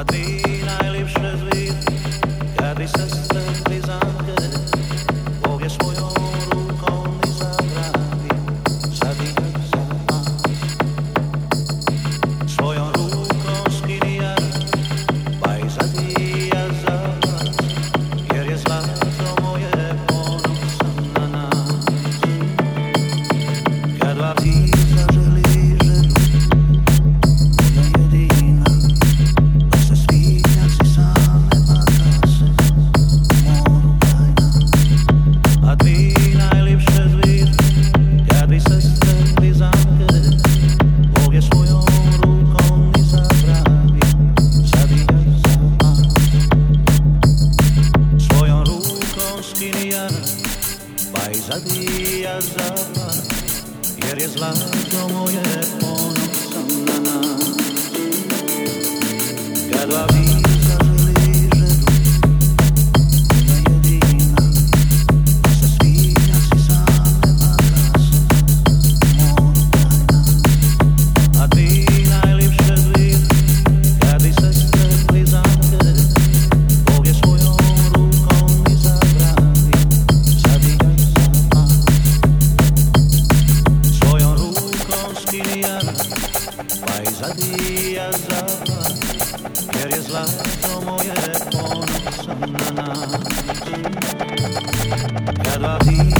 Adrián. mija Pajzadija Jer je zlato moje ponosan na nas. Kad ी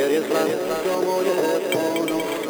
یاری زبان تو